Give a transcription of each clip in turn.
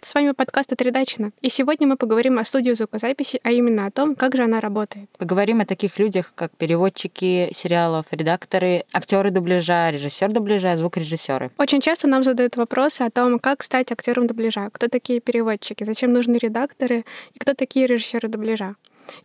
Привет, с вами подкаст «Отрядачина». И сегодня мы поговорим о студии звукозаписи, а именно о том, как же она работает. Поговорим о таких людях, как переводчики сериалов, редакторы, актеры дубляжа, режиссер дубляжа, звукорежиссеры. Очень часто нам задают вопросы о том, как стать актером дубляжа, кто такие переводчики, зачем нужны редакторы и кто такие режиссеры дубляжа.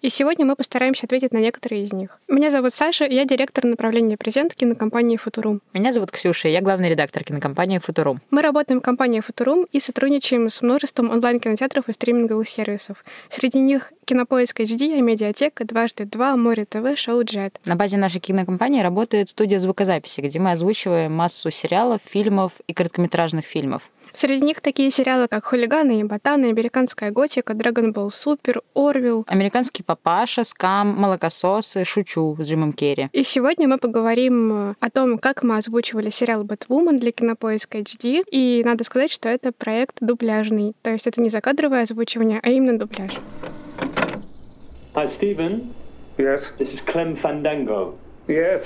И сегодня мы постараемся ответить на некоторые из них. Меня зовут Саша, я директор направления презент кинокомпании «Футурум». Меня зовут Ксюша, я главный редактор кинокомпании «Футурум». Мы работаем в компании «Футурум» и сотрудничаем с множеством онлайн-кинотеатров и стриминговых сервисов. Среди них Кинопоиск HD, Медиатека, Дважды Два, Море ТВ, Шоу Джет. На базе нашей кинокомпании работает студия звукозаписи, где мы озвучиваем массу сериалов, фильмов и короткометражных фильмов. Среди них такие сериалы, как «Хулиганы и ботаны», «Американская готика», «Драгон Болл Супер», «Орвилл», «Американский папаша», «Скам», «Молокососы», «Шучу» с Джимом Керри. И сегодня мы поговорим э, о том, как мы озвучивали сериал «Бэтвумен» для Кинопоиска HD. И надо сказать, что это проект дубляжный. То есть это не закадровое озвучивание, а именно дубляж. Hi, Stephen. Yes. This is Clem Fandango. Yes.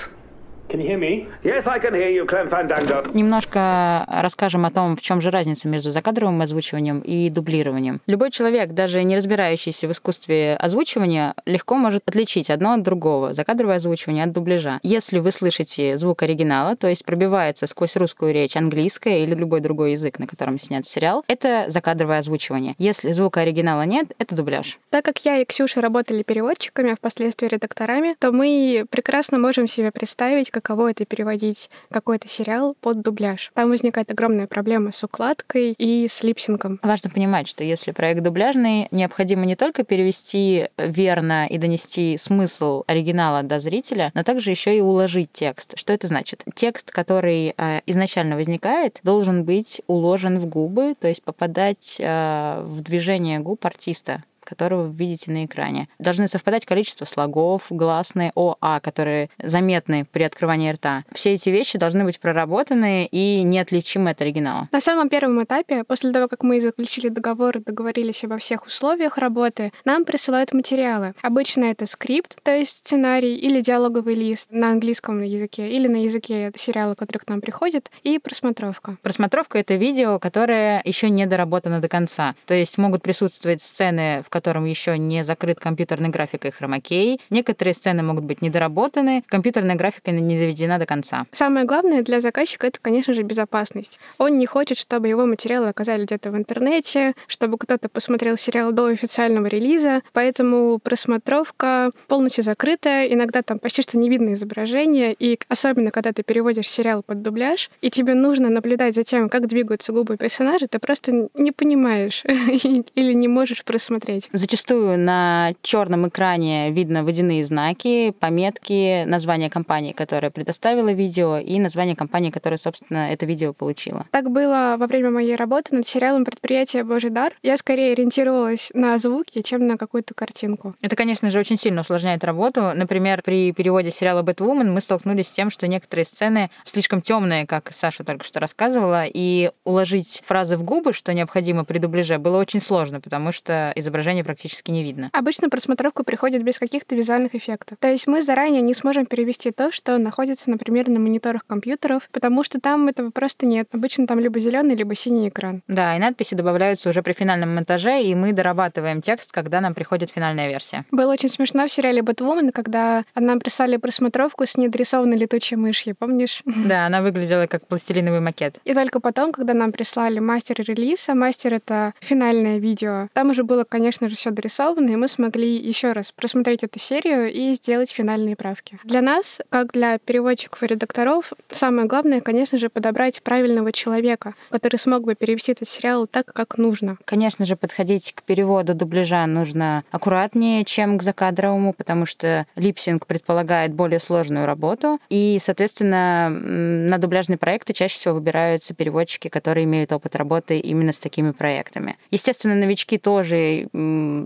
Can you hear me? Yes, I can hear you, Clem Fandango. Немножко расскажем о том, в чем же разница между закадровым озвучиванием и дублированием. Любой человек, даже не разбирающийся в искусстве озвучивания, легко может отличить одно от другого, закадровое озвучивание от дубляжа. Если вы слышите звук оригинала, то есть пробивается сквозь русскую речь английская или любой другой язык, на котором снят сериал, это закадровое озвучивание. Если звука оригинала нет, это дубляж. Так как я и Ксюша работали переводчиками, а впоследствии редакторами, то мы прекрасно можем себе представить, каково это переводить какой-то сериал под дубляж. Там возникает огромная проблема с укладкой и с липсингом. Важно понимать, что если проект дубляжный, необходимо не только перевести верно и донести смысл оригинала до зрителя, но также еще и уложить текст. Что это значит? Текст, который э, изначально возникает, должен быть уложен в губы, то есть попадать э, в движение губ артиста которого вы видите на экране. Должны совпадать количество слогов, гласные ОА, которые заметны при открывании рта. Все эти вещи должны быть проработаны и неотличимы от оригинала. На самом первом этапе, после того, как мы заключили договор и договорились обо всех условиях работы, нам присылают материалы. Обычно это скрипт, то есть сценарий или диалоговый лист на английском языке или на языке сериала, который к нам приходит, и просмотровка. Просмотровка — это видео, которое еще не доработано до конца. То есть могут присутствовать сцены, в которых котором еще не закрыт компьютерной графикой хромакей. Некоторые сцены могут быть недоработаны, компьютерная графика не доведена до конца. Самое главное для заказчика это, конечно же, безопасность. Он не хочет, чтобы его материалы оказались где-то в интернете, чтобы кто-то посмотрел сериал до официального релиза, поэтому просмотровка полностью закрытая, иногда там почти что не видно изображение, и особенно когда ты переводишь сериал под дубляж, и тебе нужно наблюдать за тем, как двигаются губы персонажа, ты просто не понимаешь или не можешь просмотреть. Зачастую на черном экране видно водяные знаки, пометки, название компании, которая предоставила видео, и название компании, которая, собственно, это видео получила. Так было во время моей работы над сериалом «Предприятие Божий дар». Я скорее ориентировалась на звуки, чем на какую-то картинку. Это, конечно же, очень сильно усложняет работу. Например, при переводе сериала «Бэтвумен» мы столкнулись с тем, что некоторые сцены слишком темные, как Саша только что рассказывала, и уложить фразы в губы, что необходимо при дубляже, было очень сложно, потому что изображение экране практически не видно. Обычно просмотровка приходит без каких-то визуальных эффектов. То есть мы заранее не сможем перевести то, что находится, например, на мониторах компьютеров, потому что там этого просто нет. Обычно там либо зеленый, либо синий экран. Да, и надписи добавляются уже при финальном монтаже, и мы дорабатываем текст, когда нам приходит финальная версия. Было очень смешно в сериале Batwoman, когда нам прислали просмотровку с недорисованной летучей мышью, помнишь? Да, она выглядела как пластилиновый макет. И только потом, когда нам прислали мастер релиза, мастер — это финальное видео, там уже было, конечно же, все дорисовано, и мы смогли еще раз просмотреть эту серию и сделать финальные правки. Для нас, как для переводчиков и редакторов, самое главное, конечно же, подобрать правильного человека, который смог бы перевести этот сериал так, как нужно. Конечно же, подходить к переводу дубляжа нужно аккуратнее, чем к закадровому, потому что липсинг предполагает более сложную работу, и, соответственно, на дубляжные проекты чаще всего выбираются переводчики, которые имеют опыт работы именно с такими проектами. Естественно, новички тоже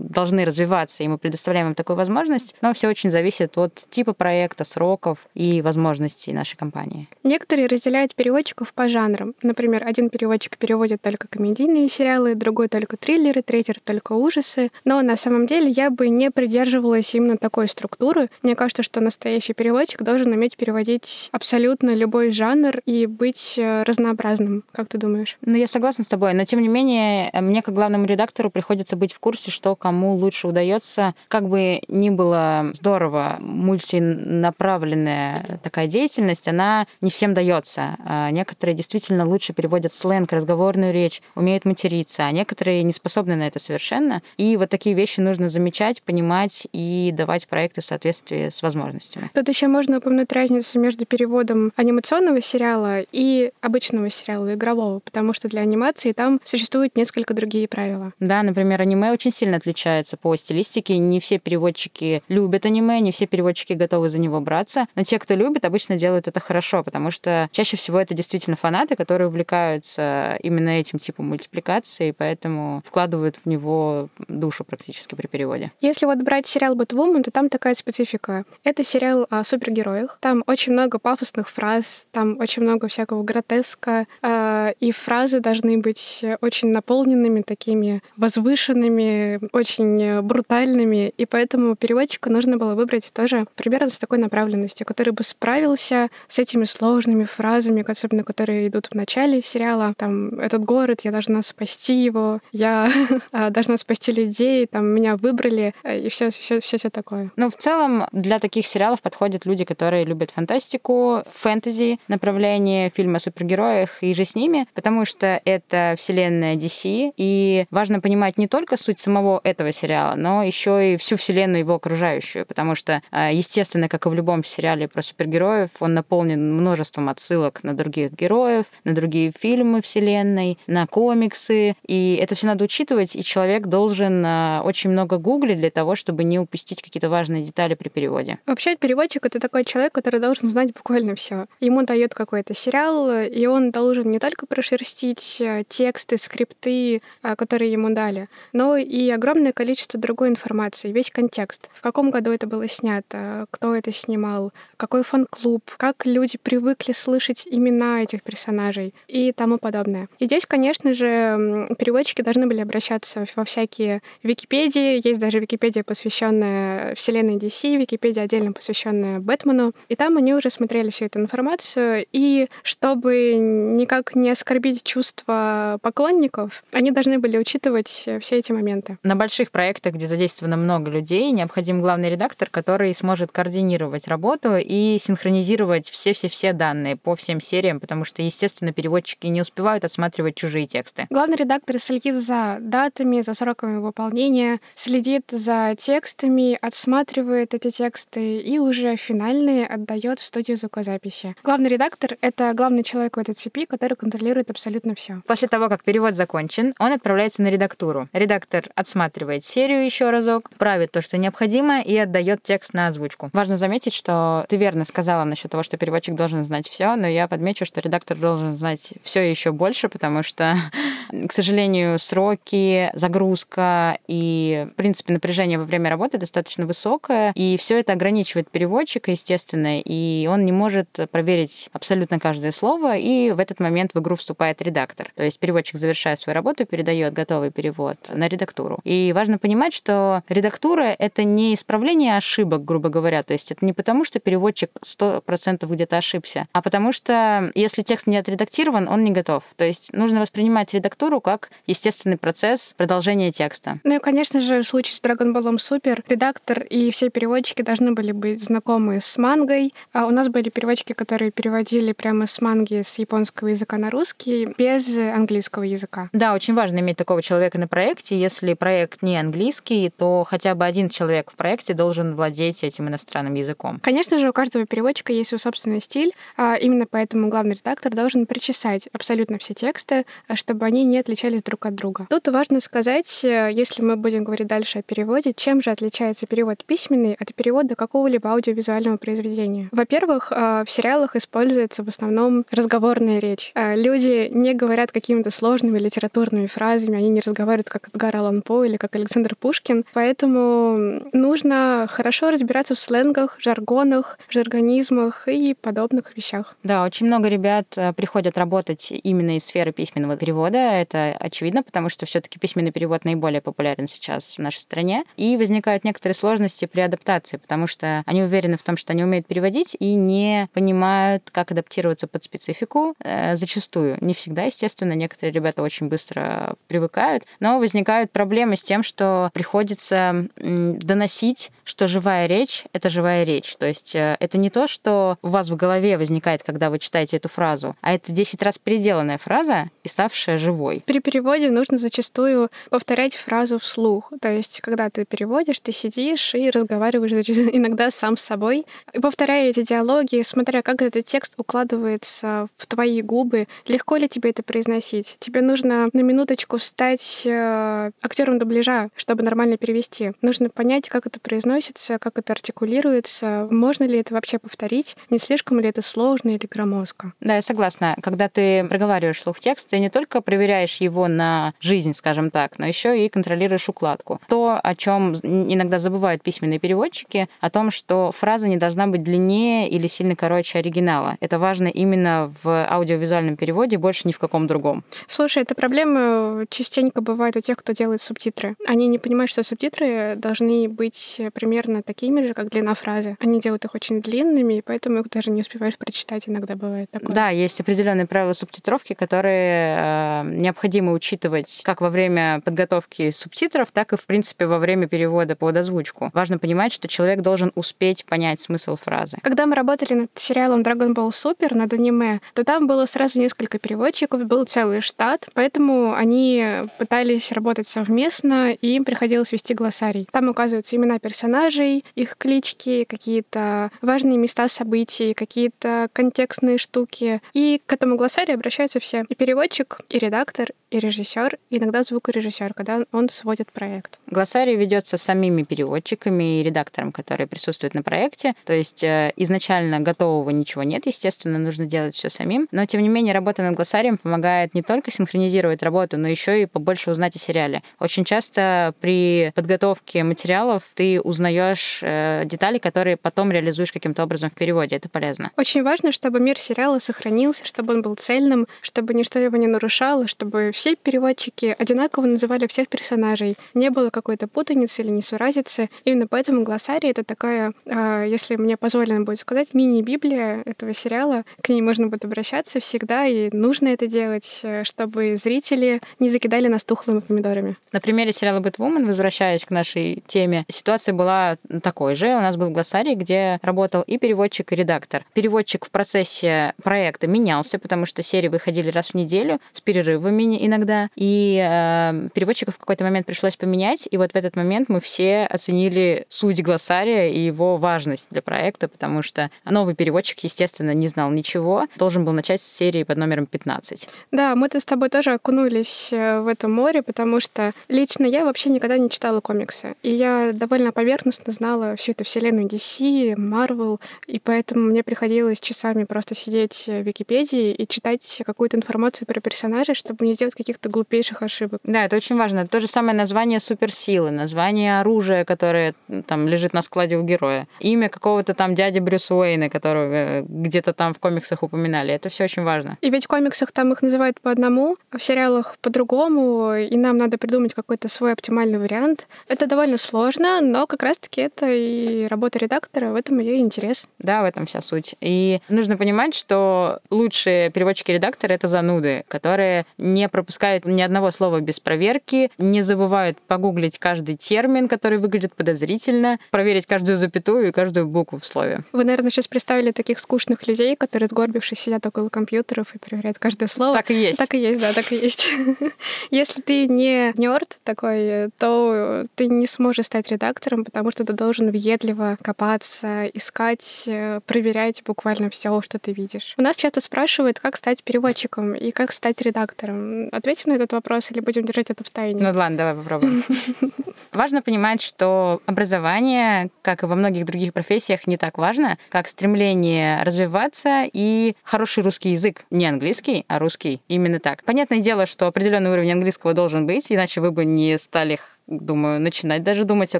должны развиваться, и мы предоставляем им такую возможность, но все очень зависит от типа проекта, сроков и возможностей нашей компании. Некоторые разделяют переводчиков по жанрам. Например, один переводчик переводит только комедийные сериалы, другой только триллеры, третий только ужасы. Но на самом деле я бы не придерживалась именно такой структуры. Мне кажется, что настоящий переводчик должен уметь переводить абсолютно любой жанр и быть э, разнообразным. Как ты думаешь? Ну, я согласна с тобой, но тем не менее, мне как главному редактору приходится быть в курсе, что кому лучше удается. Как бы ни было здорово, мультинаправленная такая деятельность, она не всем дается. А некоторые действительно лучше переводят сленг, разговорную речь, умеют материться, а некоторые не способны на это совершенно. И вот такие вещи нужно замечать, понимать и давать проекты в соответствии с возможностями. Тут еще можно упомянуть разницу между переводом анимационного сериала и обычного сериала, игрового, потому что для анимации там существуют несколько другие правила. Да, например, аниме очень сильно отличается по стилистике. Не все переводчики любят аниме, не все переводчики готовы за него браться, но те, кто любит, обычно делают это хорошо, потому что чаще всего это действительно фанаты, которые увлекаются именно этим типом мультипликации, поэтому вкладывают в него душу практически при переводе. Если вот брать сериал «Бэтвумен», то там такая специфика. Это сериал о супергероях. Там очень много пафосных фраз, там очень много всякого гротеска, э, и фразы должны быть очень наполненными, такими возвышенными, очень брутальными, и поэтому переводчика нужно было выбрать тоже примерно с такой направленностью, который бы справился с этими сложными фразами, особенно которые идут в начале сериала. Там, этот город, я должна спасти его, я а, должна спасти людей, там, меня выбрали, э, и все, все, все, все такое. Ну, в целом, для таких сериалов подходят люди, которые любят фантастику, фэнтези, направление, фильмы о супергероях и же с ними, потому что это вселенная DC, и важно понимать не только суть самого этого сериала, но еще и всю вселенную его окружающую, потому что, а, естественно, как и в любом сериале про супергероев, он наполнен множеством отсылок на других героев, на другие фильмы вселенной, на комиксы, и это все надо учитывать, и человек должен а, очень много гуглить для того, чтобы не упустить какие-то важные детали при переводе. Вообще, переводчик — это такой человек, который должен знать буквально все. Ему дает какой-то сериал, и он должен не только прошерстить э, тексты, скрипты, э, которые ему дали, но и огромное количество другой информации, весь контекст. В каком году это было снято, кто это снимал, какой фан-клуб, как люди привыкли слышать имена этих персонажей и тому подобное. И здесь, конечно же, переводчики должны были обращаться во всякие Википедии. Есть даже Википедия, посвященная вселенной DC, Википедия отдельно посвященная Бэтмену. И там они уже смотрели всю эту информацию. И чтобы никак не оскорбить чувства поклонников, они должны были учитывать все эти моменты. На больших проектах, где задействовано много людей, необходим главный редактор, который сможет координировать работу и синхронизировать все-все-все данные по всем сериям, потому что, естественно, переводчики не успевают отсматривать чужие тексты. Главный редактор следит за датами, за сроками выполнения, следит за текстами, отсматривает эти тексты и уже финальные отдает в студию звукозаписи. Главный редактор — это главный человек в этой цепи, который контролирует абсолютно все. После того, как перевод закончен, он отправляется на редактуру. Редактор отсматривает серию еще разок, правит то, что необходимо, и отдает текст на озвучку. Важно заметить, что ты верно сказала насчет того, что переводчик должен знать все, но я подмечу, что редактор должен знать все еще больше, потому что, к сожалению, сроки, загрузка и, в принципе, напряжение во время работы достаточно высокое, и все это ограничивает переводчика, естественно, и он не может проверить абсолютно каждое слово, и в этот момент в игру вступает редактор. То есть переводчик, завершая свою работу, передает готовый перевод на редактуру. И важно понимать, что редактура — это не исправление ошибок, грубо говоря, то есть это не потому, что переводчик 100% где-то ошибся, а потому что если текст не отредактирован, он не готов. То есть нужно воспринимать редактуру как естественный процесс продолжения текста. Ну и, конечно же, в случае с Dragon Ball Super редактор и все переводчики должны были быть знакомы с мангой. А у нас были переводчики, которые переводили прямо с манги с японского языка на русский без английского языка. Да, очень важно иметь такого человека на проекте. Если проект не английский, то хотя бы один человек в проекте должен владеть этим иностранным языком. Конечно же, у каждого переводчика есть свой собственный стиль. А именно поэтому главный редактор должен причесать абсолютно все тексты, чтобы они не отличались друг от друга. Тут важно сказать, если мы будем говорить дальше о переводе, чем же отличается перевод письменный от перевода какого-либо аудиовизуального произведения. Во-первых, э, в сериалах используется в основном разговорная речь. Э, люди не говорят какими-то сложными литературными фразами, они не разговаривают как Эдгар Аллан По, По или как Александр Пушкин. Поэтому нужно хорошо разбираться в сленгах, жаргонах, жаргонизмах и подобных вещах. Да, очень много ребят э, приходят работать именно из сферы письменного перевода. Это очевидно, потому что все-таки письменный перевод наиболее популярен сейчас в нашей стране. И возникают некоторые сложности при адаптации, потому что они уверены в том, что они умеют переводить и не понимают, как адаптироваться под специфику. Э, зачастую, не всегда, естественно, некоторые ребята очень быстро привыкают, но возникают проблемы с тем, что приходится доносить, что живая речь — это живая речь. То есть э, это не то, что у вас в голове возникает, когда вы читаете эту фразу, а это 10 раз переделанная фраза и ставшая живой. При переводе нужно зачастую повторять фразу вслух. То есть, когда ты переводишь, ты сидишь и разговариваешь иногда сам с собой, и повторяя эти диалоги, смотря как этот текст укладывается в твои губы, легко ли тебе это произносить. Тебе нужно на минуточку стать э, актером дубляжа, чтобы нормально перевести. Нужно понять, как это произносится, как это артикулируется, можно ли это вообще повторить, не слишком ли это сложно или громоздко. Да, я согласна. Когда ты проговариваешь слух текст, ты не только проверяешь его на жизнь, скажем так, но еще и контролируешь укладку. То, о чем иногда забывают письменные переводчики, о том, что фраза не должна быть длиннее или сильно короче оригинала. Это важно именно в аудиовизуальном переводе, больше ни в каком другом. Слушай, эта проблема частенько бывает у тех, кто делает субтитры. Они не понимают, что субтитры должны быть примерно такими же, как длина фразы. Они делают их очень длинными, и поэтому их даже не успеваешь прочитать. Иногда бывает такое. Да, есть определенные правила субтитровки, которые э, необходимо учитывать как во время подготовки субтитров, так и, в принципе, во время перевода под озвучку. Важно понимать, что человек должен успеть понять смысл фразы. Когда мы работали над сериалом Dragon Ball Super, над аниме, то там было сразу несколько переводчиков, был целый штат, поэтому они пытались работать совместно, и им приходилось вести глоссарий. Там указываются имена персонажей, их клички, какие-то важные места событий, какие-то контекстные штуки. И к этому глоссарию обращаются все. И переводчик, и редактор, и режиссер, иногда звукорежиссер, когда он сводит проект. Глоссарий ведется самими переводчиками и редактором, которые присутствуют на проекте. То есть э, изначально готового ничего нет, естественно, нужно делать все самим. Но тем не менее работа над глоссарием помогает не только синхронизировать работу, но еще и побольше узнать о сериале. Очень часто при подготовке материалов ты узнаешь э, детали, которые потом реализуешь каким-то образом в переводе. Это полезно. Очень важно, чтобы мир сериала сохранился, чтобы он был цельным, чтобы ничто его не нарушало, чтобы все все переводчики одинаково называли всех персонажей. Не было какой-то путаницы или несуразицы. Именно поэтому глоссарий — это такая, а, если мне позволено будет сказать, мини-библия этого сериала. К ней можно будет обращаться всегда, и нужно это делать, э, чтобы зрители не закидали нас тухлыми помидорами. На примере сериала «Бэтвумен», возвращаясь к нашей теме, ситуация была такой же. У нас был глоссарий, где работал и переводчик, и редактор. Переводчик в процессе проекта менялся, потому что серии выходили раз в неделю с перерывами иногда и э, переводчиков в какой-то момент пришлось поменять, и вот в этот момент мы все оценили суть глоссария и его важность для проекта, потому что новый переводчик, естественно, не знал ничего, должен был начать с серии под номером 15. Да, мы-то с тобой тоже окунулись э, в это море, потому что лично я вообще никогда не читала комиксы, и я довольно поверхностно знала всю эту вселенную DC, Marvel, и поэтому мне приходилось часами просто сидеть в Википедии и читать какую-то информацию про персонажей, чтобы не сделать каких-то глупейших ошибок. Да, это очень важно. То же самое название суперсилы, название оружия, которое там лежит на складе у героя, имя какого-то там дяди Брюса Уэйна, которого э, где-то там в комиксах упоминали. Это все очень важно. И ведь в комиксах там их называют по одному, а в сериалах по-другому, и нам надо придумать какой-то свой оптимальный вариант. Это довольно сложно, но как раз-таки это и работа редактора, в этом ее интерес. Да, в этом вся суть. И нужно понимать, что лучшие переводчики-редакторы — это зануды, которые не пропускают пропускают ни одного слова без проверки, не забывают погуглить каждый термин, который выглядит подозрительно, проверить каждую запятую и каждую букву в слове. Вы, наверное, сейчас представили таких скучных людей, которые, сгорбившись, сидят около компьютеров и проверяют каждое слово. Так и есть. Так и есть, да, так и есть. Если ты не нерд такой, то ты не сможешь стать редактором, потому что ты должен въедливо копаться, искать, проверять буквально все, что ты видишь. У нас часто спрашивают, как стать переводчиком и как стать редактором ответим на этот вопрос или будем держать это в тайне? Ну ладно, давай попробуем. Важно понимать, что образование, как и во многих других профессиях, не так важно, как стремление развиваться и хороший русский язык. Не английский, а русский. Именно так. Понятное дело, что определенный уровень английского должен быть, иначе вы бы не стали думаю, начинать даже думать о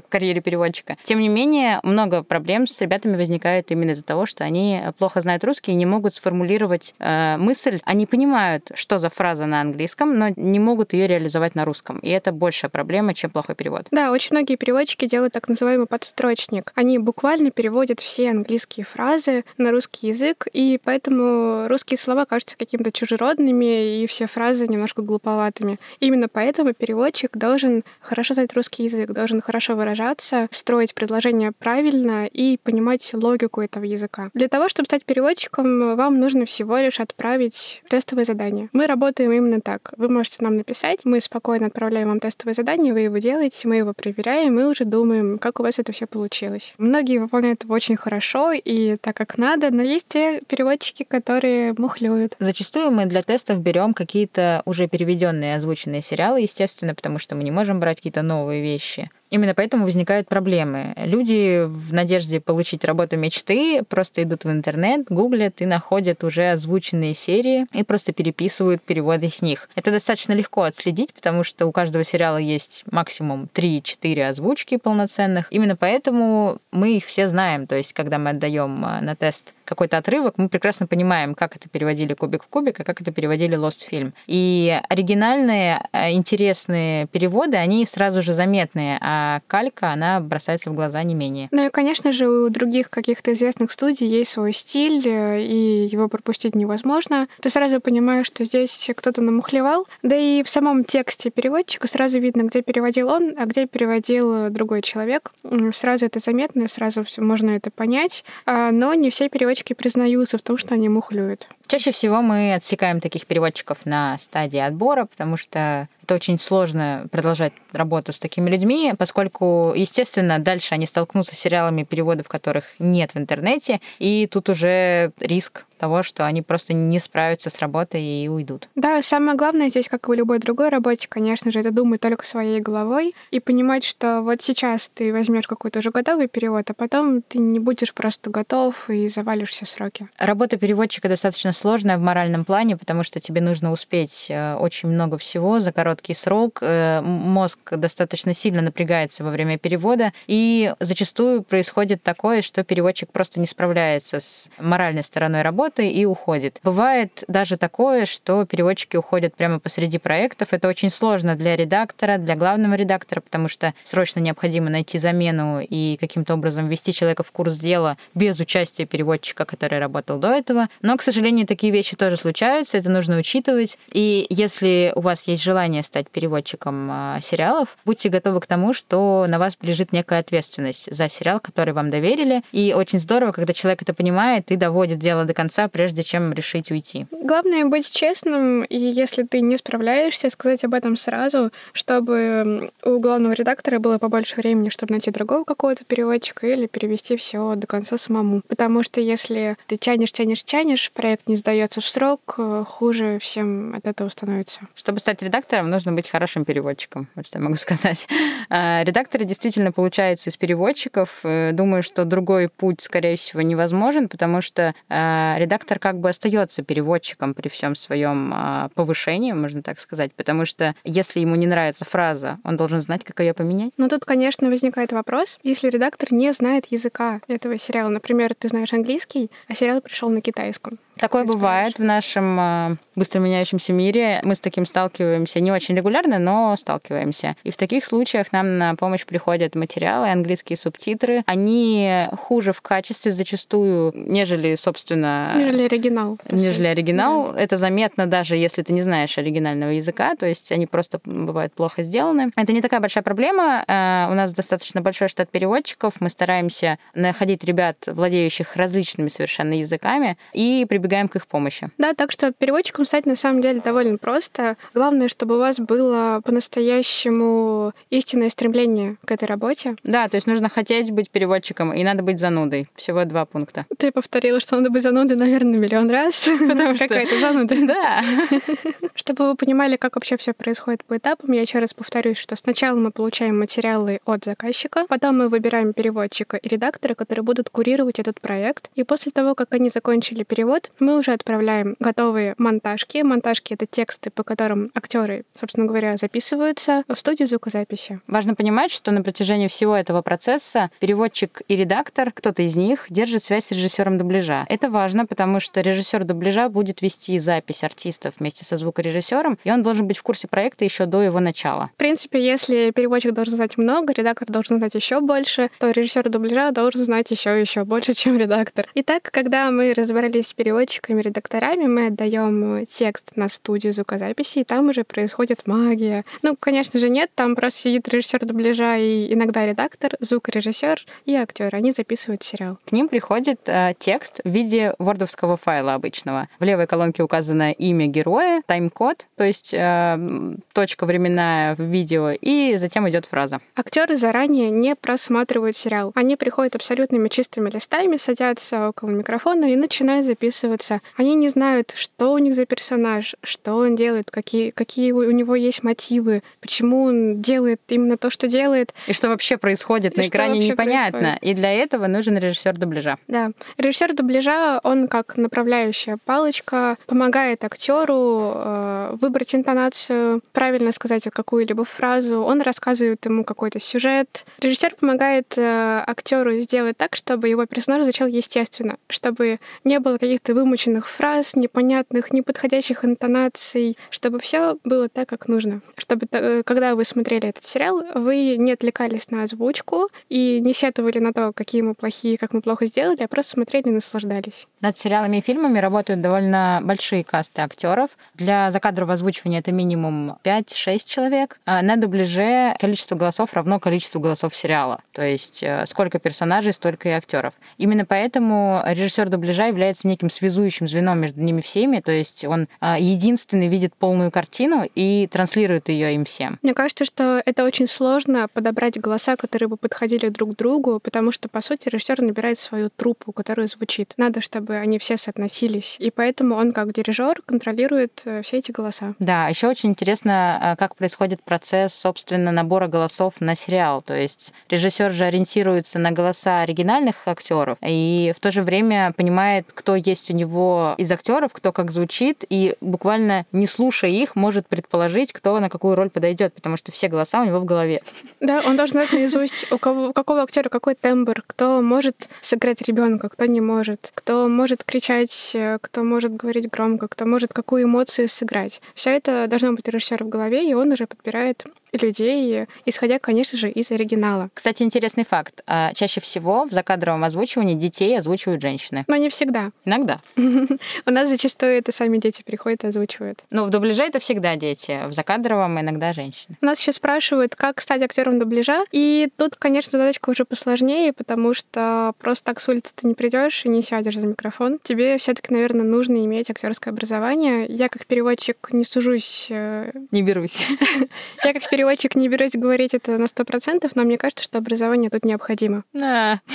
карьере переводчика. Тем не менее, много проблем с ребятами возникает именно из-за того, что они плохо знают русский и не могут сформулировать э, мысль. Они понимают, что за фраза на английском, но не могут ее реализовать на русском. И это большая проблема, чем плохой перевод. Да, очень многие переводчики делают так называемый подстрочник. Они буквально переводят все английские фразы на русский язык, и поэтому русские слова кажутся какими-то чужеродными, и все фразы немножко глуповатыми. Именно поэтому переводчик должен хорошо знать русский язык, должен хорошо выражаться, строить предложения правильно и понимать логику этого языка. Для того, чтобы стать переводчиком, вам нужно всего лишь отправить тестовое задание. Мы работаем именно так. Вы можете нам написать, мы спокойно отправляем вам тестовое задание, вы его делаете, мы его проверяем, и уже думаем, как у вас это все получилось. Многие выполняют это очень хорошо и так, как надо, но есть те переводчики, которые мухлюют. Зачастую мы для тестов берем какие-то уже переведенные озвученные сериалы, естественно, потому что мы не можем брать какие-то новые вещи. Именно поэтому возникают проблемы. Люди в надежде получить работу мечты просто идут в интернет, гуглят и находят уже озвученные серии и просто переписывают переводы с них. Это достаточно легко отследить, потому что у каждого сериала есть максимум 3-4 озвучки полноценных. Именно поэтому мы их все знаем. То есть, когда мы отдаем а, на тест какой-то отрывок, мы прекрасно понимаем, как это переводили кубик в кубик, а как это переводили Lost Film. И оригинальные, а, интересные переводы, они сразу же заметные, а калька, она бросается в глаза не менее. Ну и, конечно же, у других каких-то известных студий есть свой стиль, э, и его пропустить невозможно. Ты сразу понимаешь, что здесь кто-то намухлевал. Да и в самом тексте переводчика сразу видно, где переводил он, а где переводил другой человек. Сразу это заметно, сразу можно это понять. А, но не все переводчики признаются в том, что они мухлюют. Чаще всего мы отсекаем таких переводчиков на стадии отбора, потому что это очень сложно продолжать работу с такими людьми, поскольку, естественно, дальше они столкнутся с сериалами, переводов которых нет в интернете, и тут уже риск того, что они просто не справятся с работой и уйдут. Да, самое главное здесь, как и в любой другой работе, конечно же, это думать только своей головой и понимать, что вот сейчас ты возьмешь какой-то уже готовый перевод, а потом ты не будешь просто готов и завалишь все сроки. Работа переводчика достаточно сложная в моральном плане, потому что тебе нужно успеть э, очень много всего за короткий срок. Э, мозг достаточно сильно напрягается во время перевода, и зачастую происходит такое, что переводчик просто не справляется с моральной стороной работы и уходит. Бывает даже такое, что переводчики уходят прямо посреди проектов. Это очень сложно для редактора, для главного редактора, потому что срочно необходимо найти замену и каким-то образом ввести человека в курс дела без участия переводчика, который работал до этого. Но, к сожалению, такие вещи тоже случаются, это нужно учитывать. И если у вас есть желание стать переводчиком а, сериалов, будьте готовы к тому, что на вас лежит некая ответственность за сериал, который вам доверили. И очень здорово, когда человек это понимает и доводит дело до конца, прежде чем решить уйти. Главное быть честным, и если ты не справляешься, сказать об этом сразу, чтобы у главного редактора было побольше времени, чтобы найти другого какого-то переводчика или перевести все до конца самому. Потому что если ты тянешь, тянешь, тянешь, проект не сдается в срок, э, хуже всем от этого становится. Чтобы стать редактором, нужно быть хорошим переводчиком, вот что я могу сказать. А, редакторы действительно получаются из переводчиков. Э, думаю, что другой путь, скорее всего, невозможен, потому что а, редактор как бы остается переводчиком при всем своем а, повышении, можно так сказать, потому что если ему не нравится фраза, он должен знать, как ее поменять. Но тут, конечно, возникает вопрос, если редактор не знает языка этого сериала, например, ты знаешь английский, а сериал пришел на китайском. Такое бывает в нашем э, быстро меняющемся мире. Мы с таким сталкиваемся не очень регулярно, но сталкиваемся. И в таких случаях нам на помощь приходят материалы, английские субтитры. Они хуже в качестве зачастую, нежели, собственно... Нежели оригинал. Нежели оригинал. Да. Это заметно даже, если ты не знаешь оригинального языка, то есть они просто бывают плохо сделаны. Это не такая большая проблема. Э, у нас достаточно большой штат переводчиков. Мы стараемся находить ребят, владеющих различными совершенно языками, и прибегать прибегаем к их помощи. Да, так что переводчиком стать на самом деле довольно просто. Главное, чтобы у вас было по-настоящему истинное стремление к этой работе. Да, то есть нужно хотеть быть переводчиком, и надо быть занудой. Всего два пункта. Ты повторила, что надо быть занудой, наверное, миллион раз. Потому что какая-то зануда. Да. Чтобы вы понимали, как вообще все происходит по этапам, я еще раз повторюсь, что сначала мы получаем материалы от заказчика, потом мы выбираем переводчика и редактора, которые будут курировать этот проект. И после того, как они закончили перевод, мы уже отправляем готовые монтажки. Монтажки — это тексты, по которым актеры, собственно говоря, записываются в студию звукозаписи. Важно понимать, что на протяжении всего этого процесса переводчик и редактор, кто-то из них, держит связь с режиссером дубляжа. Это важно, потому что режиссер дубляжа будет вести запись артистов вместе со звукорежиссером, и он должен быть в курсе проекта еще до его начала. В принципе, если переводчик должен знать много, редактор должен знать еще больше, то режиссер дубляжа должен знать еще еще больше, чем редактор. Итак, когда мы разобрались с переводчиками, редакторами, мы отдаем текст на студию звукозаписи, и там уже происходит магия. Ну, конечно же, нет, там просто сидит режиссер дубляжа и иногда редактор, звукорежиссер и актер. Они записывают сериал. К ним приходит э, текст в виде вордовского файла обычного. В левой колонке указано имя героя, тайм-код, то есть э, точка временная в видео, и затем идет фраза. Актеры заранее не просматривают сериал. Они приходят абсолютными чистыми листами, садятся около микрофона и начинают записываться. Они не знают, что у них за персонаж, что он делает, какие, какие у него есть мотивы, почему он делает именно то, что делает. И что вообще происходит И на экране, непонятно. происходит. И для этого нужен режиссер дубляжа. Да. Режиссер дубляжа, он как направляющая палочка, помогает актеру э, выбрать интонацию, правильно сказать какую-либо фразу. Он рассказывает ему какой-то сюжет. Режиссер помогает э, актеру сделать так, чтобы его персонаж звучал естественно, чтобы не было каких-то вымученных фраз, непонятных, неподходящих интонаций, чтобы все было так, как нужно. Чтобы, э, когда вы смотрели этот сериал, вы не отвлекались на озвучку и не сетовали на то, какие мы плохие, как мы плохо сделали, а просто смотрели и наслаждались. Над сериалами и фильмами работают довольно большие касты актеров. Для закадрового озвучивания это минимум 5-6 человек. А на дубляже количество голосов равно количеству голосов сериала. То есть э, сколько персонажей, столько и актеров. Именно поэтому режиссер дубляжа является неким связующим звеном между ними всеми. То есть он а, единственный видит полную картину и транслирует ее им всем. Мне кажется, что это очень сложно подобрать голоса, которые бы подходили друг к другу, потому что, по сути, режиссер набирает свою труппу, которая звучит. Надо, чтобы они все соотносились. И поэтому он, как дирижер, контролирует э, все эти голоса. Да, еще очень интересно, а, как происходит процесс, собственно, набора голосов на сериал. То есть режиссер же ориентируется на голоса оригинальных актеров и в то же время понимает, кто есть у него из актеров, кто как звучит, и буквально не слушая их, может предположить, кто на какую роль подойдет, потому что все голоса у него в голове. Да, он должен знать наизусть, у, кого, у какого актера какой тембр, кто может сыграть ребенка, кто не может, кто может кричать, кто может говорить громко, кто может какую эмоцию сыграть. Все это должно быть у режиссера в голове, и он уже подбирает людей, исходя, конечно же, из оригинала. Кстати, интересный факт. А, Чаще всего в закадровом озвучивании детей озвучивают женщины. Но не всегда. Иногда. У нас зачастую это сами дети приходят и озвучивают. Но в дубляже это всегда дети, в закадровом иногда женщины. У нас еще спрашивают, как стать актером дубляжа. И тут, конечно, задачка уже посложнее, потому что просто так с улицы ты не придешь и не сядешь за микрофон. Тебе все-таки, наверное, нужно иметь актерское образование. Я как переводчик не сужусь. э, Не берусь. Я как переводчик не берусь говорить это на сто процентов, но мне кажется, что образование тут необходимо. Да.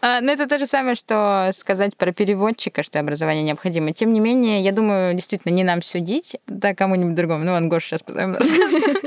А, Ну, это то же самое, что сказать про переводчика, что образование необходимо. Тем не менее, я думаю, действительно, не нам судить, да кому-нибудь другому. Ну, вон Гоша сейчас потом.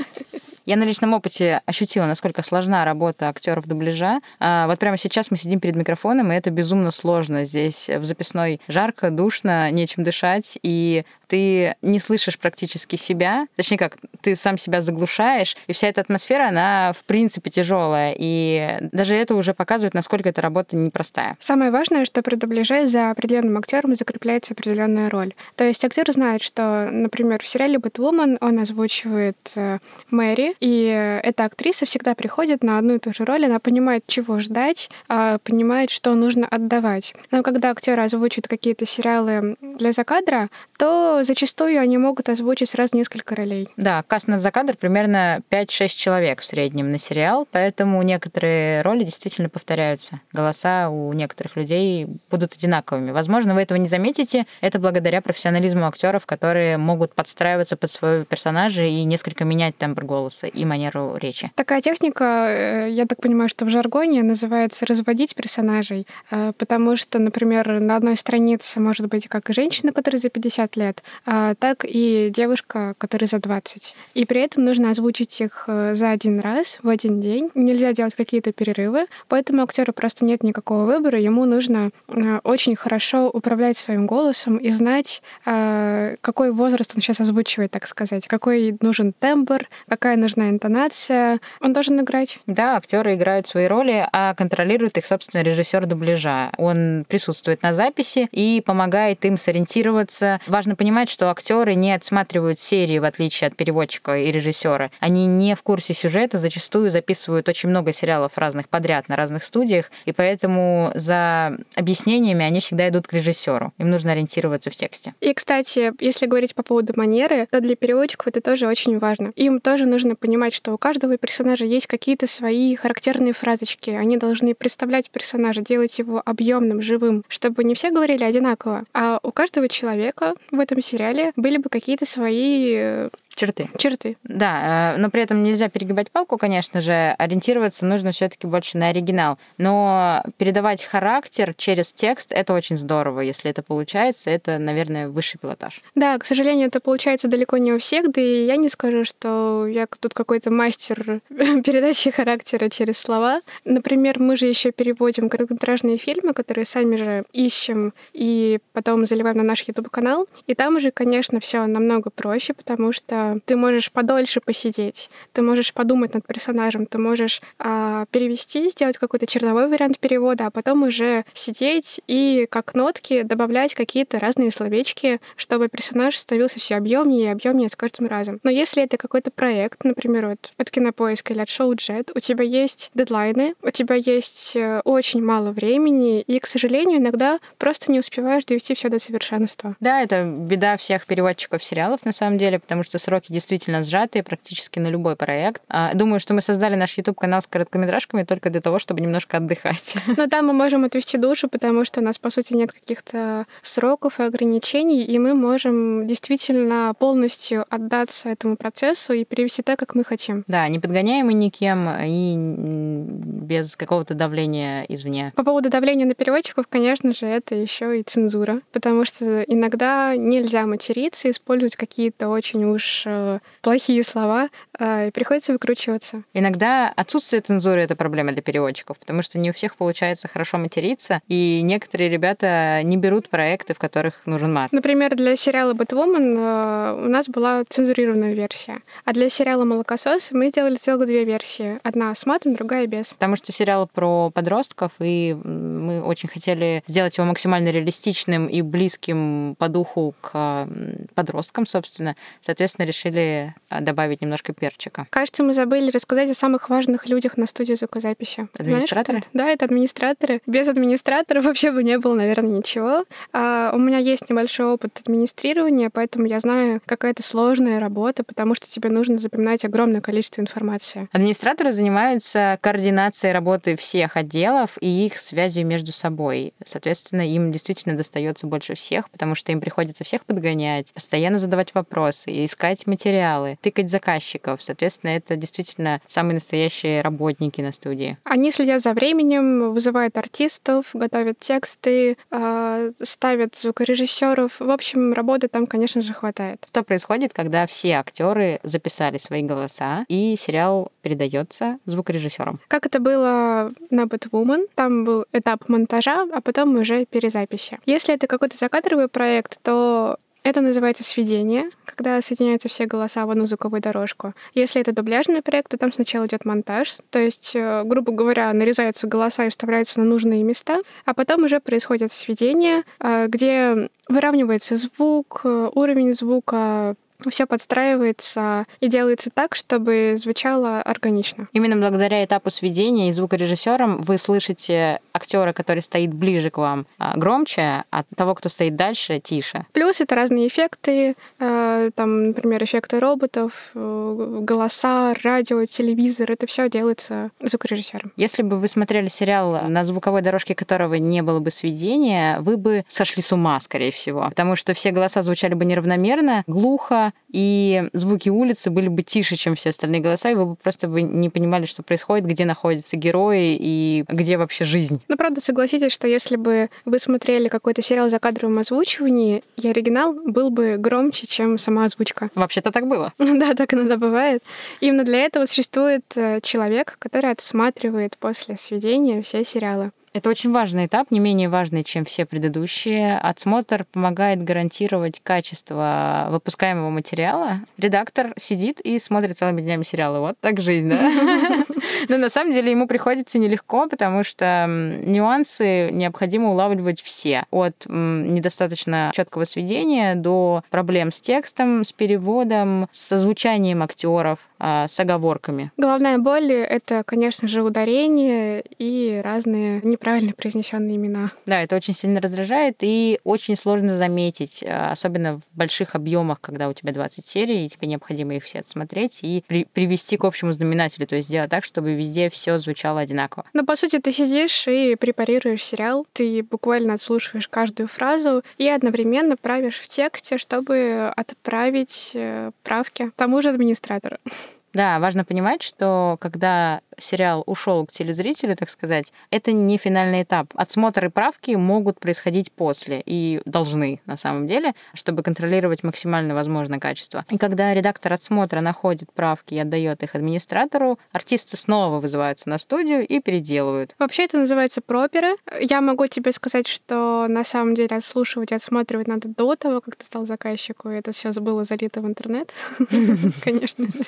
Я на личном опыте ощутила, насколько сложна работа актеров дубляжа. А, Вот прямо сейчас мы сидим перед микрофоном, и это безумно сложно. Здесь в записной жарко, душно, нечем дышать, и ты не слышишь практически себя. Точнее как, ты сам себя заглушаешь, и вся эта атмосфера, она в принципе тяжелая. И даже это уже показывает, насколько эта работа непростая. Самое важное, что при дубляже за определенным актером закрепляется определенная роль. То есть актер знает, что, например, в сериале «Бэтвумен» он озвучивает э, Мэри, и эта актриса всегда приходит на одну и ту же роль, она понимает, чего ждать, а, понимает, что нужно отдавать. Но когда актеры озвучивают какие-то сериалы для закадра, то зачастую они могут озвучить сразу несколько ролей. Да, каст на закадр примерно 5-6 человек в среднем на сериал, поэтому некоторые роли действительно повторяются. Голоса у некоторых людей будут одинаковыми. Возможно, вы этого не заметите. Это благодаря профессионализму актеров, которые могут подстраиваться под своего персонажа и несколько менять тембр голоса и манеру речи. Такая техника, э, я так понимаю, что в жаргоне называется разводить персонажей, э, потому что, например, на одной странице может быть как женщина, которая за 50 лет, так и девушка, которая за 20. И при этом нужно озвучить их э, за один раз, в один день. Нельзя делать какие-то перерывы, поэтому актеру просто нет никакого выбора. Ему нужно э, очень хорошо управлять своим голосом и знать, э, какой возраст он сейчас озвучивает, так сказать, какой нужен тембр, какая нужна интонация. Он должен играть. Да, актеры играют свои роли, а контролирует их, собственно, режиссер дубляжа. Он присутствует на записи и помогает им сориентироваться. Важно понимать, что актеры не отсматривают серии, в отличие от переводчика и режиссера. Они не в курсе сюжета, зачастую записывают очень много сериалов разных подряд на разных студиях, и поэтому за объяснениями они всегда идут к режиссеру. Им нужно ориентироваться в тексте. И, кстати, если говорить по поводу манеры, то для переводчиков это тоже очень важно. Им тоже нужно понимать, что у каждого персонажа есть какие-то свои характерные фразочки. Они должны представлять персонажа, делать его объемным, живым, чтобы не все говорили одинаково, а у каждого человека в этом сериале были бы какие-то свои э, Черты. Черты. Да, э, но при этом нельзя перегибать палку, конечно же. Ориентироваться нужно все-таки больше на оригинал. Но передавать характер через текст это очень здорово. Если это получается, это, наверное, высший пилотаж. Да, к сожалению, это получается далеко не у всех, да и я не скажу, что я тут какой-то мастер передачи характера через слова. Например, мы же еще переводим короткометражные фильмы, которые сами же ищем и потом заливаем на наш YouTube канал. И там уже, конечно, все намного проще, потому что ты можешь подольше посидеть, ты можешь подумать над персонажем, ты можешь а, перевести, сделать какой-то черновой вариант перевода, а потом уже сидеть и как нотки добавлять какие-то разные словечки, чтобы персонаж становился все объемнее и объемнее с каждым разом. Но если это какой-то проект, например, вот от Кинопоиска или от шоу Jet, у тебя есть дедлайны, у тебя есть э, очень мало времени, и, к сожалению, иногда просто не успеваешь довести все до совершенства. Да, это беда всех переводчиков сериалов, на самом деле, потому что сроки сроки действительно сжатые практически на любой проект. А, думаю, что мы создали наш YouTube-канал с короткометражками только для того, чтобы немножко отдыхать. Но там мы можем отвести душу, потому что у нас, по сути, нет каких-то сроков и ограничений, и мы можем действительно полностью отдаться этому процессу и перевести так, как мы хотим. Да, не подгоняемый никем и без какого-то давления извне. По поводу давления на переводчиков, конечно же, это еще и цензура, потому что иногда нельзя материться, использовать какие-то очень уж Э, плохие слова, э, и приходится выкручиваться. Иногда отсутствие цензуры — это проблема для переводчиков, потому что не у всех получается хорошо материться, и некоторые ребята не берут проекты, в которых нужен мат. Например, для сериала «Бэтвумен» э, у нас была цензурированная версия, а для сериала «Молокосос» мы сделали целых две версии. Одна с матом, другая без. Потому что сериал про подростков, и мы очень хотели сделать его максимально реалистичным и близким по духу к подросткам, собственно. Соответственно, решили а, добавить немножко перчика. Кажется, мы забыли рассказать о самых важных людях на студию звукозаписи. Администраторы? Знаешь, да, это администраторы. Без администраторов вообще бы не было, наверное, ничего. А у меня есть небольшой опыт администрирования, поэтому я знаю, какая это сложная работа, потому что тебе нужно запоминать огромное количество информации. Администраторы занимаются координацией работы всех отделов и их связью между собой. Соответственно, им действительно достается больше всех, потому что им приходится всех подгонять, постоянно задавать вопросы и искать материалы, тыкать заказчиков. Соответственно, это действительно самые настоящие работники на студии. Они следят за временем, вызывают артистов, готовят тексты, а, ставят звукорежиссеров. В общем, работы там, конечно же, хватает. Что происходит, когда все актеры записали свои голоса, и сериал передается звукорежиссерам? Как это было на Batwoman, там был этап монтажа, а потом уже перезаписи. Если это какой-то закадровый проект, то это называется сведение, когда соединяются все голоса в одну звуковую дорожку. Если это дубляжный проект, то там сначала идет монтаж, то есть, э, грубо говоря, нарезаются голоса и вставляются на нужные места, а потом уже происходит сведение, э, где выравнивается звук, э, уровень звука, все подстраивается и делается так, чтобы звучало органично. Именно благодаря этапу сведения и звукорежиссерам вы слышите актера, который стоит ближе к вам, а, громче, а того, кто стоит дальше, тише. Плюс это разные эффекты, э, там, например, эффекты роботов, э, голоса, радио, телевизор. Это все делается звукорежиссером. Если бы вы смотрели сериал, на звуковой дорожке которого не было бы сведения, вы бы сошли с ума, скорее всего, потому что все голоса звучали бы неравномерно, глухо, и звуки улицы были бы тише, чем все остальные голоса, и вы бы просто бы не понимали, что происходит, где находятся герои и где вообще жизнь. Ну, правда, согласитесь, что если бы вы смотрели какой-то сериал за кадровым озвучиванием, и оригинал был бы громче, чем сама озвучка. Вообще-то так было. Да, так иногда бывает. Именно для этого существует э, человек, который отсматривает после сведения все сериалы. Это очень важный этап, не менее важный, чем все предыдущие. Отсмотр помогает гарантировать качество выпускаемого материала. Редактор сидит и смотрит целыми днями сериалы. Вот так жизнь, да? Но на самом деле ему приходится нелегко, потому что нюансы необходимо улавливать все. От недостаточно четкого сведения до проблем с текстом, с переводом, с озвучанием актеров, а, с оговорками. Главная боль — это, конечно же, ударение и разные неправильно произнесенные имена. Да, это очень сильно раздражает и очень сложно заметить, а, особенно в больших объемах, когда у тебя 20 серий, и тебе необходимо их все отсмотреть и при привести к общему знаменателю, то есть сделать так, чтобы везде все звучало одинаково. Но, по сути, ты сидишь и препарируешь сериал, ты буквально отслушиваешь каждую фразу и одновременно правишь в тексте, чтобы отправить э, правки тому же администратору. Да, важно понимать, что когда сериал ушел к телезрителю, так сказать, это не финальный этап. Отсмотр и правки могут происходить после и должны на самом деле, чтобы контролировать максимально возможное качество. И когда редактор отсмотра находит правки и отдает их администратору, артисты снова вызываются на студию и переделывают. Вообще это называется проперы. Я могу тебе сказать, что на самом деле отслушивать и отсматривать надо до того, как ты стал заказчику, и это все было залито в интернет, конечно же.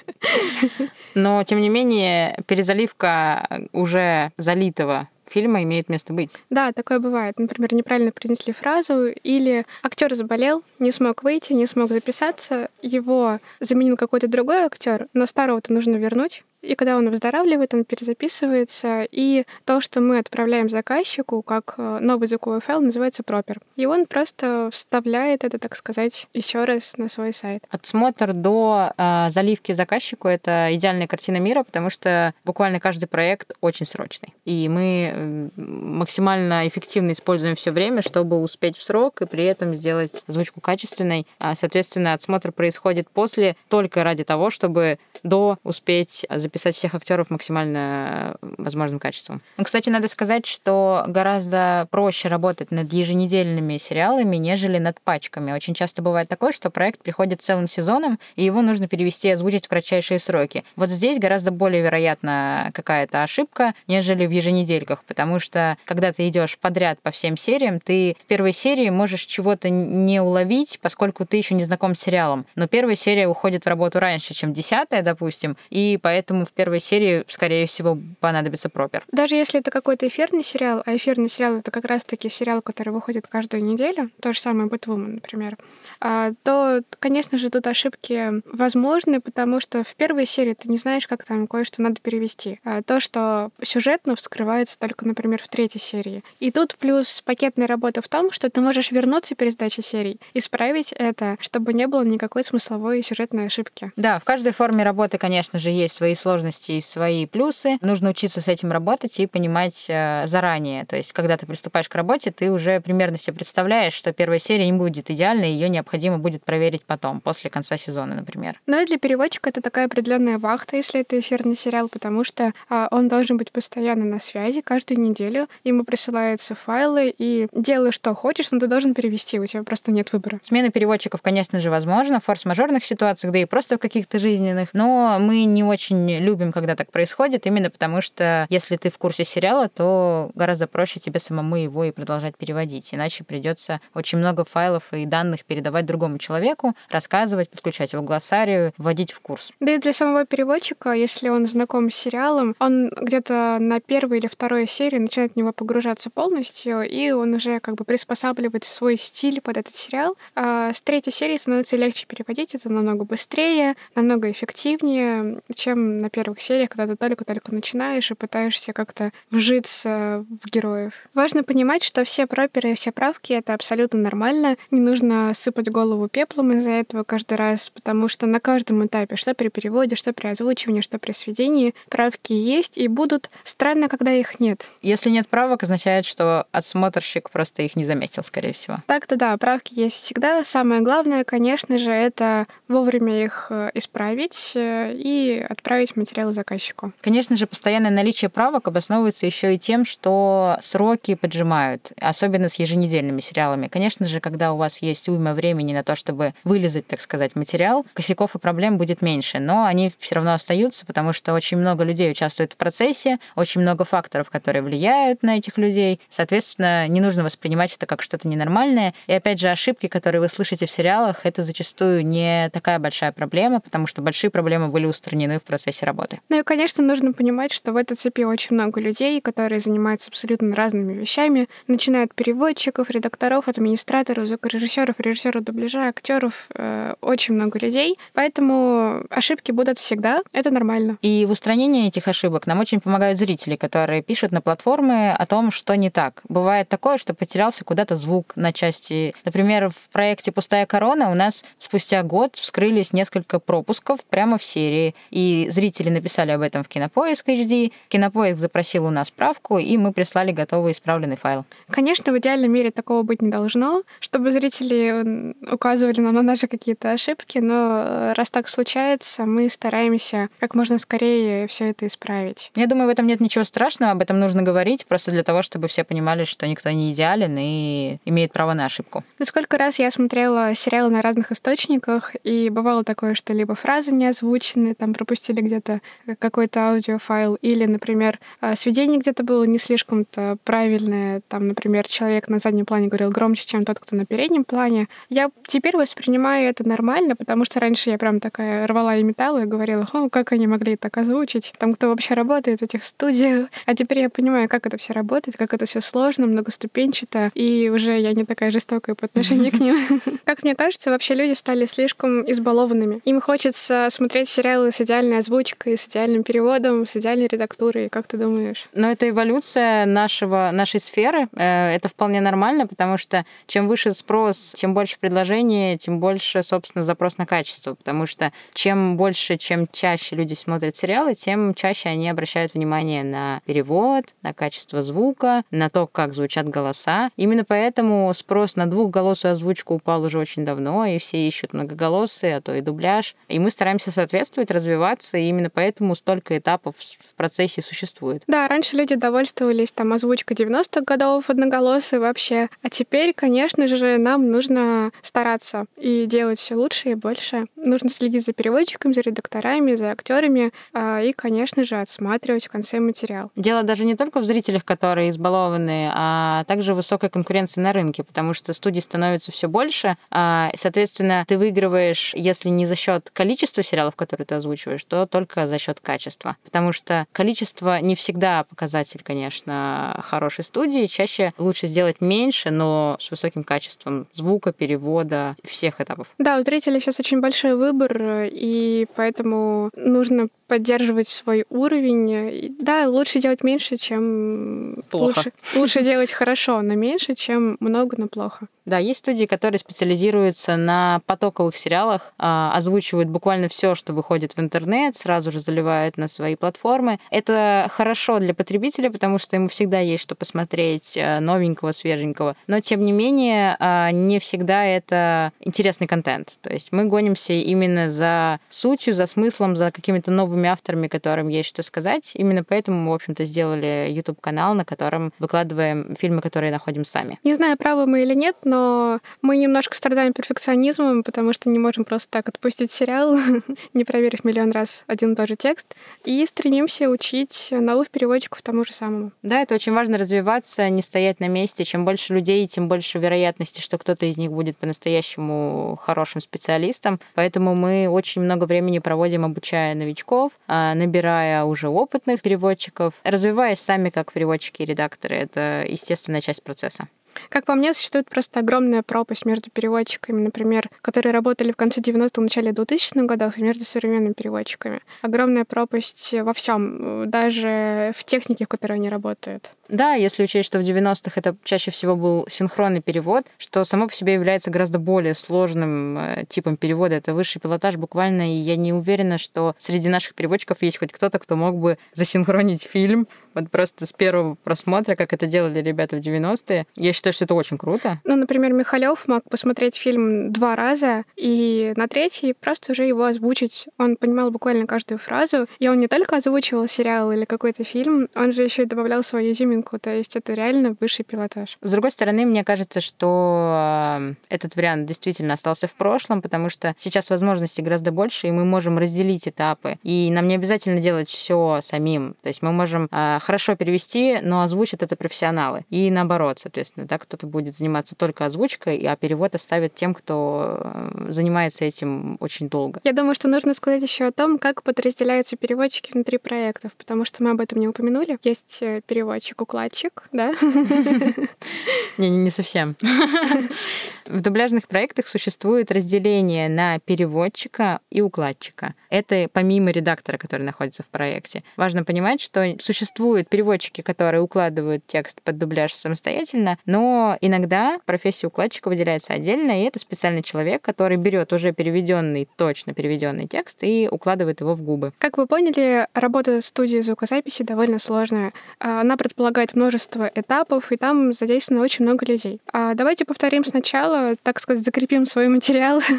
Но, тем не менее, перезалить заливка уже залитого фильма имеет место быть. Да, такое бывает. Например, неправильно произнесли фразу, или актер заболел, не смог выйти, не смог записаться, его заменил какой-то другой актер, но старого-то нужно вернуть. И когда он выздоравливает, он перезаписывается, и то, что мы отправляем заказчику как э, новый звуковой файл, называется пропер. И он просто вставляет это, так сказать, еще раз на свой сайт. Отсмотр до э, заливки заказчику — это идеальная картина мира, потому что буквально каждый проект очень срочный. И мы максимально эффективно используем все время, чтобы успеть в срок и при этом сделать звучку качественной. А, соответственно, отсмотр происходит после только ради того, чтобы до успеть записать всех актеров максимально э, возможным качеством. Ну, кстати, надо сказать, что гораздо проще работать над еженедельными сериалами, нежели над пачками. Очень часто бывает такое, что проект приходит целым сезоном, и его нужно перевести и озвучить в кратчайшие сроки. Вот здесь гораздо более вероятна какая-то ошибка, нежели в еженедельках, потому что когда ты идешь подряд по всем сериям, ты в первой серии можешь чего-то не уловить, поскольку ты еще не знаком с сериалом. Но первая серия уходит в работу раньше, чем десятая, допустим, и поэтому в первой серии, скорее всего, понадобится пропер. Даже если это какой-то эфирный сериал, а эфирный сериал — это как раз-таки сериал, который выходит каждую неделю, то же самое «Бэтвумен», например, а, то, конечно же, тут ошибки возможны, потому что в первой серии ты не знаешь, как там кое-что надо перевести. А то, что сюжетно вскрывается только, например, в третьей серии. И тут плюс пакетная работа в том, что ты можешь вернуться перед сдачей серий, исправить это, чтобы не было никакой смысловой и сюжетной ошибки. Да, в каждой форме работы, конечно же, есть свои сложности и свои плюсы. Нужно учиться с этим работать и понимать э, заранее. То есть, когда ты приступаешь к работе, ты уже примерно себе представляешь, что первая серия не будет идеальной, ее необходимо будет проверить потом, после конца сезона, например. Ну и для переводчика это такая определенная вахта, если это эфирный сериал, потому что а, он должен быть постоянно на связи каждую неделю. Ему присылаются файлы, и делай, что хочешь, но ты должен перевести, у тебя просто нет выбора. Смена переводчиков, конечно же, возможна в форс-мажорных ситуациях, да и просто в каких-то жизненных, но мы не очень любим, когда так происходит, именно потому что если ты в курсе сериала, то гораздо проще тебе самому его и продолжать переводить. Иначе придется очень много файлов и данных передавать другому человеку, рассказывать, подключать его к глоссарию, вводить в курс. Да и для самого переводчика, если он знаком с сериалом, он где-то на первой или второй серии начинает в него погружаться полностью, и он уже как бы приспосабливает свой стиль под этот сериал. А с третьей серии становится легче переводить, это намного быстрее, намного эффективнее, эффективнее, чем на первых сериях, когда ты только-только начинаешь и пытаешься как-то вжиться в героев. Важно понимать, что все проперы и все правки — это абсолютно нормально. Не нужно сыпать голову пеплом из-за этого каждый раз, потому что на каждом этапе, что при переводе, что при озвучивании, что при сведении, правки есть и будут. Странно, когда их нет. Если нет правок, означает, что отсмотрщик просто их не заметил, скорее всего. Так-то да, правки есть всегда. Самое главное, конечно же, это вовремя их э, исправить э, и отправить материал заказчику. Конечно же, постоянное наличие правок обосновывается еще и тем, что сроки поджимают, особенно с еженедельными сериалами. Конечно же, когда у вас есть уйма времени на то, чтобы вылезать, так сказать, материал, косяков и проблем будет меньше, но они все равно остаются, потому что очень много людей участвует в процессе, очень много факторов, которые влияют на этих людей. Соответственно, не нужно воспринимать это как что-то ненормальное. И опять же, ошибки, которые вы слышите в сериалах, это зачастую не такая большая проблема, потому что большие проблемы были устранены в процессе работы. Ну и, конечно, нужно понимать, что в этой цепи очень много людей, которые занимаются абсолютно разными вещами, начиная от переводчиков, редакторов, администраторов, звукорежиссеров, режиссеров дубляжа, актеров, э, очень много людей. Поэтому ошибки будут всегда. Это нормально. И в устранении этих ошибок нам очень помогают зрители, которые пишут на платформы о том, что не так. Бывает такое, что потерялся куда-то звук на части. Например, в проекте «Пустая корона» у нас спустя год вскрылись несколько пропусков прямо в серии. И зрители написали об этом в Кинопоиск HD. Кинопоиск запросил у нас справку, и мы прислали готовый исправленный файл. Конечно, в идеальном мире такого быть не должно, чтобы зрители указывали нам на наши какие-то ошибки, но раз так случается, мы стараемся как можно скорее все это исправить. Я думаю, в этом нет ничего страшного, об этом нужно говорить, просто для того, чтобы все понимали, что никто не идеален и имеет право на ошибку. Ну, сколько раз я смотрела сериалы на разных источниках, и бывало такое, что либо фразы не озвучены, там пропустили где-то какой-то аудиофайл, или, например, а, сведение где-то было не слишком-то правильное, там, например, человек на заднем плане говорил громче, чем тот, кто на переднем плане. Я теперь воспринимаю это нормально, потому что раньше я прям такая рвала и металла и говорила, о, как они могли так озвучить, там кто вообще работает в этих студиях. А теперь я понимаю, как это все работает, как это все сложно, многоступенчато, и уже я не такая жестокая по отношению к ним. Как мне кажется, вообще люди стали слишком избалованными. Им хочется смотреть сериалы с идеальной озвучкой, с идеальным переводом, с идеальной редактурой. Как ты думаешь? Но это эволюция нашего, нашей сферы. Э, это вполне нормально, потому что чем выше спрос, тем больше предложений, тем больше, собственно, запрос на качество. Потому что чем больше, чем чаще люди смотрят сериалы, тем чаще они обращают внимание на перевод, на качество звука, на то, как звучат голоса. Именно поэтому спрос на двухголосую озвучку упал уже очень давно, и все ищут многоголосые, а то и дубляж. И мы стараемся соответствовать, развиваться, и именно поэтому столько этапов в процессе существует. Да, раньше люди довольствовались там озвучкой 90-х годов одноголосой вообще, а теперь, конечно же, нам нужно стараться и делать все лучше и больше. Нужно следить за переводчиком, за редакторами, за актерами а, и, конечно же, отсматривать в конце материал. Дело даже не только в зрителях, которые избалованы, а также высокой конкуренции на рынке, потому что студий становится все больше. А, соответственно, ты выигрываешь, если не за счет количества сериалов, которые ты озвучиваешь, то только за счет качества. Потому что количество не всегда показатель, конечно, хорошей студии. Чаще лучше сделать меньше, но с высоким качеством звука, перевода, всех этапов. Да, у зрителя сейчас очень большой выбор, и поэтому нужно поддерживать свой уровень. Да, лучше делать меньше, чем плохо. Лучше, лучше делать хорошо, но меньше, чем много, но плохо. Да, есть студии, которые специализируются на потоковых сериалах, а, озвучивают буквально все, что выходит в интернет, сразу же заливают на свои платформы. Это хорошо для потребителя, потому что ему всегда есть что посмотреть э, новенького, свеженького. Но, тем не менее, а, не всегда это интересный контент. То есть мы гонимся именно за сутью, за смыслом, за какими-то новыми авторами, которым есть что сказать. Именно поэтому мы, в общем-то, сделали YouTube-канал, на котором выкладываем фильмы, которые находим сами. Не знаю, правы мы или нет, но мы немножко страдаем перфекционизмом, потому что не можем просто так отпустить сериал, не проверив миллион раз один и тот же текст, и стремимся учить новых переводчиков тому же самому. Да, это очень важно развиваться, не стоять на месте. Чем больше людей, тем больше вероятности, что кто-то из них будет по-настоящему хорошим специалистом. Поэтому мы очень много времени проводим, обучая новичков, а, набирая уже опытных переводчиков, развиваясь сами как переводчики и редакторы. Это естественная часть процесса. Как по мне, существует просто огромная пропасть между переводчиками, например, которые работали в конце 90-х, начале 2000-х годов, и между современными переводчиками. Огромная пропасть во всем, даже в технике, в которой они работают. Да, если учесть, что в 90-х это чаще всего был синхронный перевод, что само по себе является гораздо более сложным э, типом перевода. Это высший пилотаж буквально, и я не уверена, что среди наших переводчиков есть хоть кто-то, кто мог бы засинхронить фильм вот просто с первого просмотра, как это делали ребята в 90-е. Я считаю, что это очень круто. Ну, например, Михалев мог посмотреть фильм два раза, и на третий просто уже его озвучить. Он понимал буквально каждую фразу, и он не только озвучивал сериал или какой-то фильм, он же еще и добавлял свою изюминку изюминку, то есть это реально высший пилотаж. С другой стороны, мне кажется, что э, этот вариант действительно остался в прошлом, потому что сейчас возможностей гораздо больше, и мы можем разделить этапы. И нам не обязательно делать все самим. То есть мы можем э, хорошо перевести, но озвучат это профессионалы. И наоборот, соответственно, да, кто-то будет заниматься только озвучкой, а перевод оставит тем, кто э, занимается этим очень долго. Я думаю, что нужно сказать еще о том, как подразделяются переводчики внутри проектов, потому что мы об этом не упомянули. Есть переводчик укладчик, да? Не, не совсем. В дубляжных проектах существует разделение на переводчика и укладчика. Это помимо редактора, который находится в проекте. Важно понимать, что существуют переводчики, которые укладывают текст под дубляж самостоятельно, но иногда профессия укладчика выделяется отдельно, и это специальный человек, который берет уже переведенный, точно переведенный текст и укладывает его в губы. Как вы поняли, работа студии звукозаписи довольно сложная. Она предполагает множество этапов, и там задействовано очень много людей. А давайте повторим сначала так сказать, закрепим свой материал.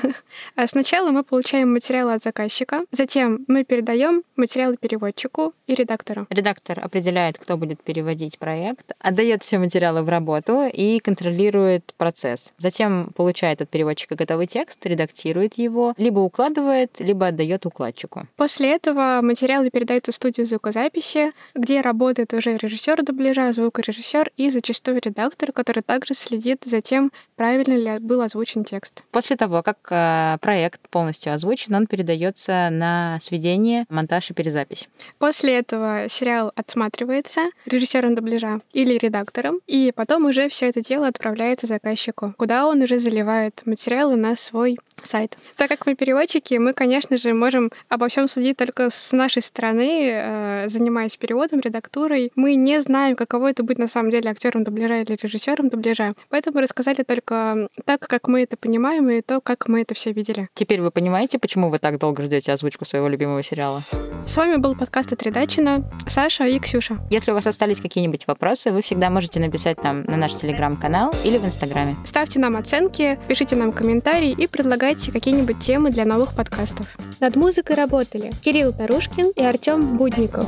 А сначала мы получаем материалы от заказчика, затем мы передаем материалы переводчику и редактору. Редактор определяет, кто будет переводить проект, отдает все материалы в работу и контролирует процесс. Затем получает от переводчика готовый текст, редактирует его, либо укладывает, либо отдает укладчику. После этого материалы передаются в студию звукозаписи, где работает уже режиссер дубляжа, звукорежиссер и зачастую редактор, который также следит за тем, правильно ли был озвучен текст. После того, как э, проект полностью озвучен, он передается на сведение, монтаж и перезапись. После этого сериал отсматривается режиссером дубляжа или редактором, и потом уже все это дело отправляется заказчику, куда он уже заливает материалы на свой сайт. Так как мы переводчики, мы, конечно же, можем обо всем судить только с нашей стороны, э, занимаясь переводом, редактурой. Мы не знаем, каково это быть на самом деле актером дубляжа или режиссером дубляжа. Поэтому рассказали только так, как мы это понимаем, и то, как мы это все видели. Теперь вы понимаете, почему вы так долго ждете озвучку своего любимого сериала? С вами был подкаст от Редачина, Саша и Ксюша. Если у вас остались какие-нибудь вопросы, вы всегда можете написать нам на наш телеграм-канал или в Инстаграме. Ставьте нам оценки, пишите нам комментарии и предлагайте какие-нибудь темы для новых подкастов. Над музыкой работали Кирилл Тарушкин и Артем Будников.